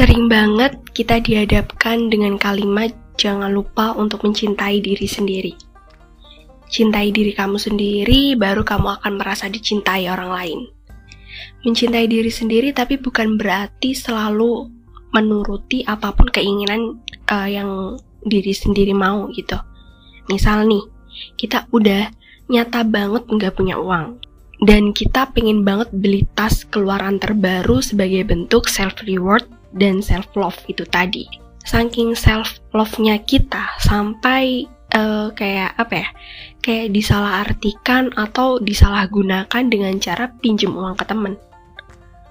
Sering banget kita dihadapkan dengan kalimat jangan lupa untuk mencintai diri sendiri. Cintai diri kamu sendiri, baru kamu akan merasa dicintai orang lain. Mencintai diri sendiri tapi bukan berarti selalu menuruti apa pun keinginan uh, yang diri sendiri mau gitu. Misal nih, kita udah nyata banget nggak punya uang, dan kita pengen banget beli tas keluaran terbaru sebagai bentuk self reward dan self love itu tadi. Saking self love-nya kita sampai uh, kayak apa ya? Kayak disalahartikan atau disalahgunakan dengan cara pinjem uang ke temen.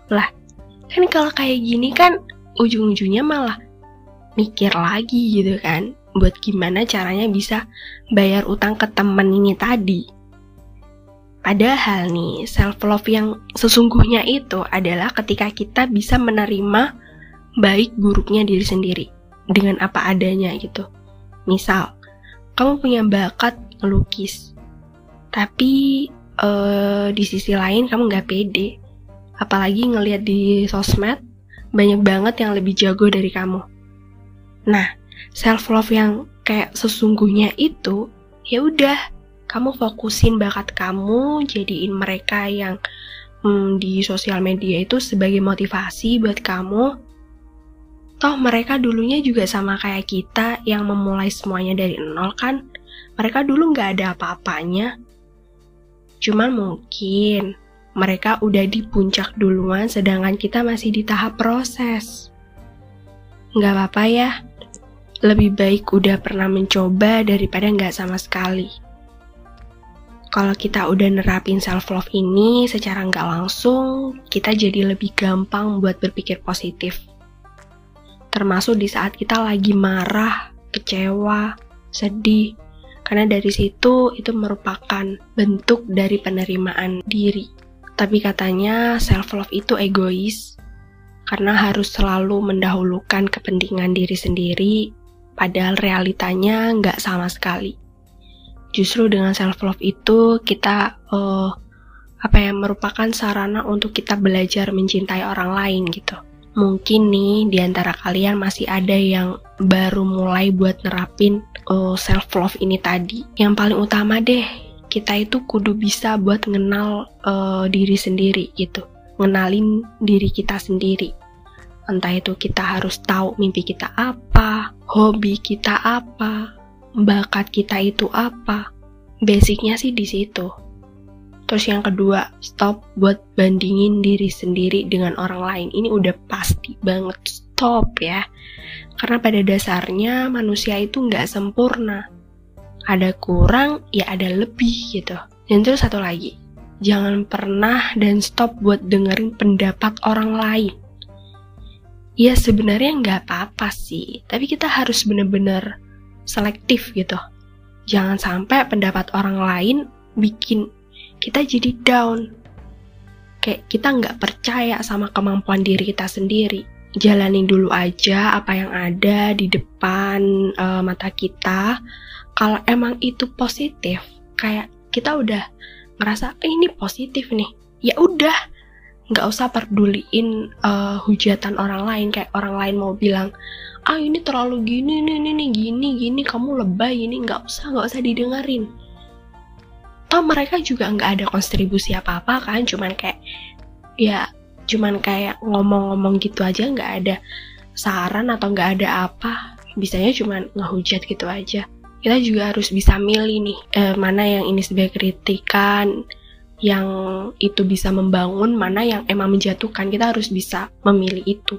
Lah, kan kalau kayak gini kan ujung-ujungnya malah mikir lagi gitu kan buat gimana caranya bisa bayar utang ke temen ini tadi. Padahal nih, self love yang sesungguhnya itu adalah ketika kita bisa menerima baik buruknya diri sendiri dengan apa adanya gitu. Misal, kamu punya bakat melukis, tapi uh, di sisi lain kamu nggak pede, apalagi ngelihat di sosmed banyak banget yang lebih jago dari kamu. Nah, self love yang kayak sesungguhnya itu, ya udah, kamu fokusin bakat kamu, jadiin mereka yang hmm, di sosial media itu sebagai motivasi buat kamu Toh mereka dulunya juga sama kayak kita yang memulai semuanya dari nol kan? Mereka dulu nggak ada apa-apanya. Cuman mungkin mereka udah di puncak duluan sedangkan kita masih di tahap proses. Nggak apa-apa ya, lebih baik udah pernah mencoba daripada nggak sama sekali. Kalau kita udah nerapin self-love ini secara nggak langsung, kita jadi lebih gampang buat berpikir positif termasuk di saat kita lagi marah, kecewa, sedih. Karena dari situ itu merupakan bentuk dari penerimaan diri. Tapi katanya self love itu egois karena harus selalu mendahulukan kepentingan diri sendiri, padahal realitanya nggak sama sekali. Justru dengan self love itu kita uh, apa ya merupakan sarana untuk kita belajar mencintai orang lain gitu. Mungkin nih di antara kalian masih ada yang baru mulai buat nerapin uh, self love ini tadi. Yang paling utama deh, kita itu kudu bisa buat ngenal uh, diri sendiri gitu. Ngenalin diri kita sendiri. Entah itu kita harus tahu mimpi kita apa, hobi kita apa, bakat kita itu apa. Basicnya sih di situ. Terus yang kedua, stop buat bandingin diri sendiri dengan orang lain. Ini udah pasti banget stop ya. Karena pada dasarnya manusia itu nggak sempurna. Ada kurang, ya ada lebih gitu. Dan terus satu lagi, jangan pernah dan stop buat dengerin pendapat orang lain. Ya sebenarnya nggak apa-apa sih, tapi kita harus bener-bener selektif gitu. Jangan sampai pendapat orang lain bikin kita jadi down. Kayak kita nggak percaya sama kemampuan diri kita sendiri. Jalanin dulu aja apa yang ada di depan uh, mata kita. Kalau emang itu positif, kayak kita udah ngerasa eh, ini positif nih. Ya udah, nggak usah peduliin uh, hujatan orang lain kayak orang lain mau bilang ah ini terlalu gini nih nih nih gini gini kamu lebay ini nggak usah nggak usah didengerin toh mereka juga nggak ada kontribusi apa-apa kan cuman kayak ya cuman kayak ngomong-ngomong gitu aja nggak ada saran atau nggak ada apa. Bisanya cuman ngehujat gitu aja. Kita juga harus bisa milih nih eh, mana yang ini sebagai kritikan yang itu bisa membangun mana yang emang menjatuhkan. Kita harus bisa memilih itu